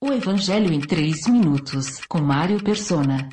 O Evangelho em 3 minutos, com Mário Persona.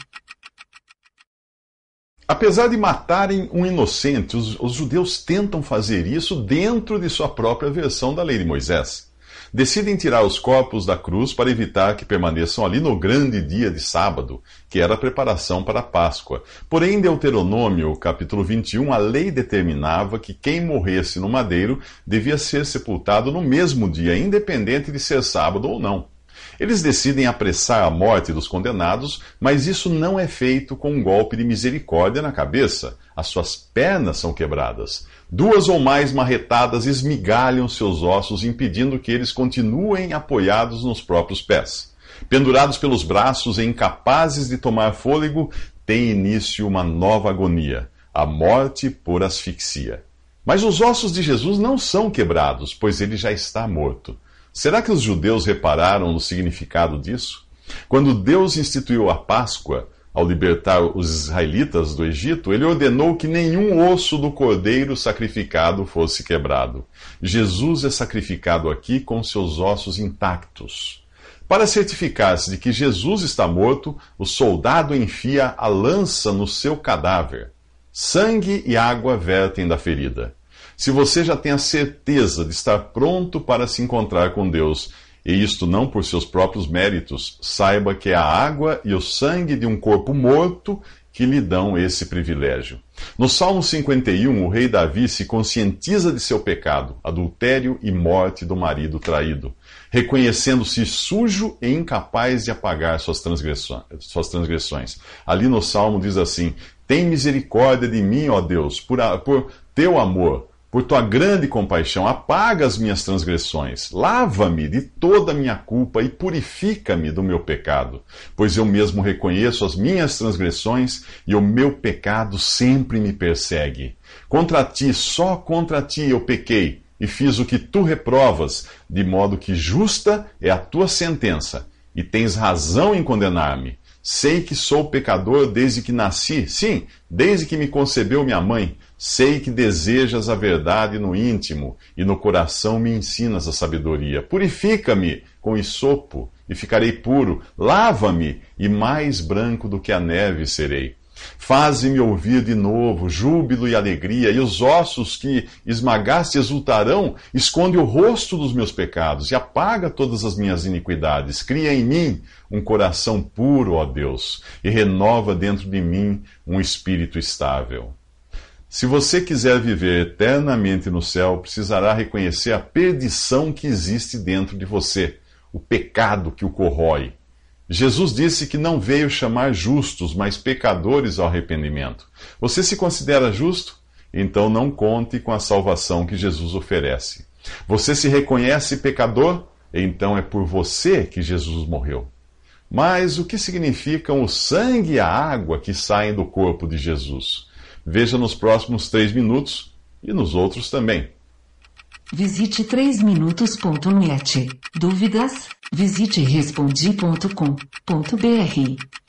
Apesar de matarem um inocente, os, os, judeus tentam fazer isso dentro de sua própria versão da lei de Moisés. Decidem tirar os corpos da cruz para evitar que permaneçam ali no grande dia de sábado, que era a preparação para a Páscoa. Porém, em Deuteronômio, capítulo 21, a lei determinava que quem morresse no madeiro devia ser sepultado no mesmo dia, independente de ser sábado ou não. Eles decidem apressar a morte dos condenados, mas isso não é feito com um golpe de misericórdia na cabeça. As suas pernas são quebradas. Duas ou mais marretadas esmigalham seus ossos, impedindo que eles continuem apoiados nos próprios pés. Pendurados pelos braços e incapazes de tomar fôlego, tem início uma nova agonia, a morte por asfixia. Mas os ossos de Jesus não são quebrados, pois ele já está morto. Será que os judeus repararam no significado disso? Quando Deus instituiu a Páscoa, ao libertar os israelitas do Egito, ele ordenou que nenhum osso do cordeiro sacrificado fosse quebrado. Jesus é sacrificado aqui com seus ossos intactos. Para certificar-se de que Jesus está morto, o soldado enfia a lança no seu cadáver. Sangue e água vertem da ferida. Se você já tem a certeza de estar pronto para se encontrar com Deus, e isto não por seus próprios méritos, saiba que é a água e o sangue de um corpo morto que lhe dão esse privilégio. No Salmo 51, o rei Davi se conscientiza de seu pecado, adultério e morte do marido traído, reconhecendo-se sujo e incapaz de apagar suas transgressões. Ali no Salmo diz assim: Tem misericórdia de mim, ó Deus, por, por teu amor por tua grande compaixão, apaga as minhas transgressões, lava-me de toda a minha culpa e purifica-me do meu pecado, pois eu mesmo reconheço as minhas transgressões e o meu pecado sempre me persegue. Contra ti, só contra ti eu pequei e fiz o que tu reprovas, de modo que justa é a tua sentença, e tens razão em condenar-me. Sei que sou pecador desde que nasci, sim, desde que me concebeu minha mãe. Sei que desejas a verdade no íntimo e no coração me ensinas a sabedoria. Purifica-me com isopo e ficarei puro. Lava-me e mais branco do que a neve serei. Faze-me ouvir de novo júbilo e alegria, e os ossos que esmagaste exultarão. Esconde o rosto dos meus pecados e apaga todas as minhas iniquidades. Cria em mim um coração puro, ó Deus, e renova dentro de mim um espírito estável. Se você quiser viver eternamente no céu, precisará reconhecer a perdição que existe dentro de você, o pecado que o corrói. Jesus disse que não veio chamar justos, mas pecadores ao arrependimento. Você se considera justo? Então não conte com a salvação que Jesus oferece. Você se reconhece pecador? Então é por você que Jesus morreu. Mas o que significam o sangue e a água que saem do corpo de Jesus? Veja nos próximos três minutos e nos outros também. Visite 3minutos.net. Dúvidas? Visite respondi.com.br.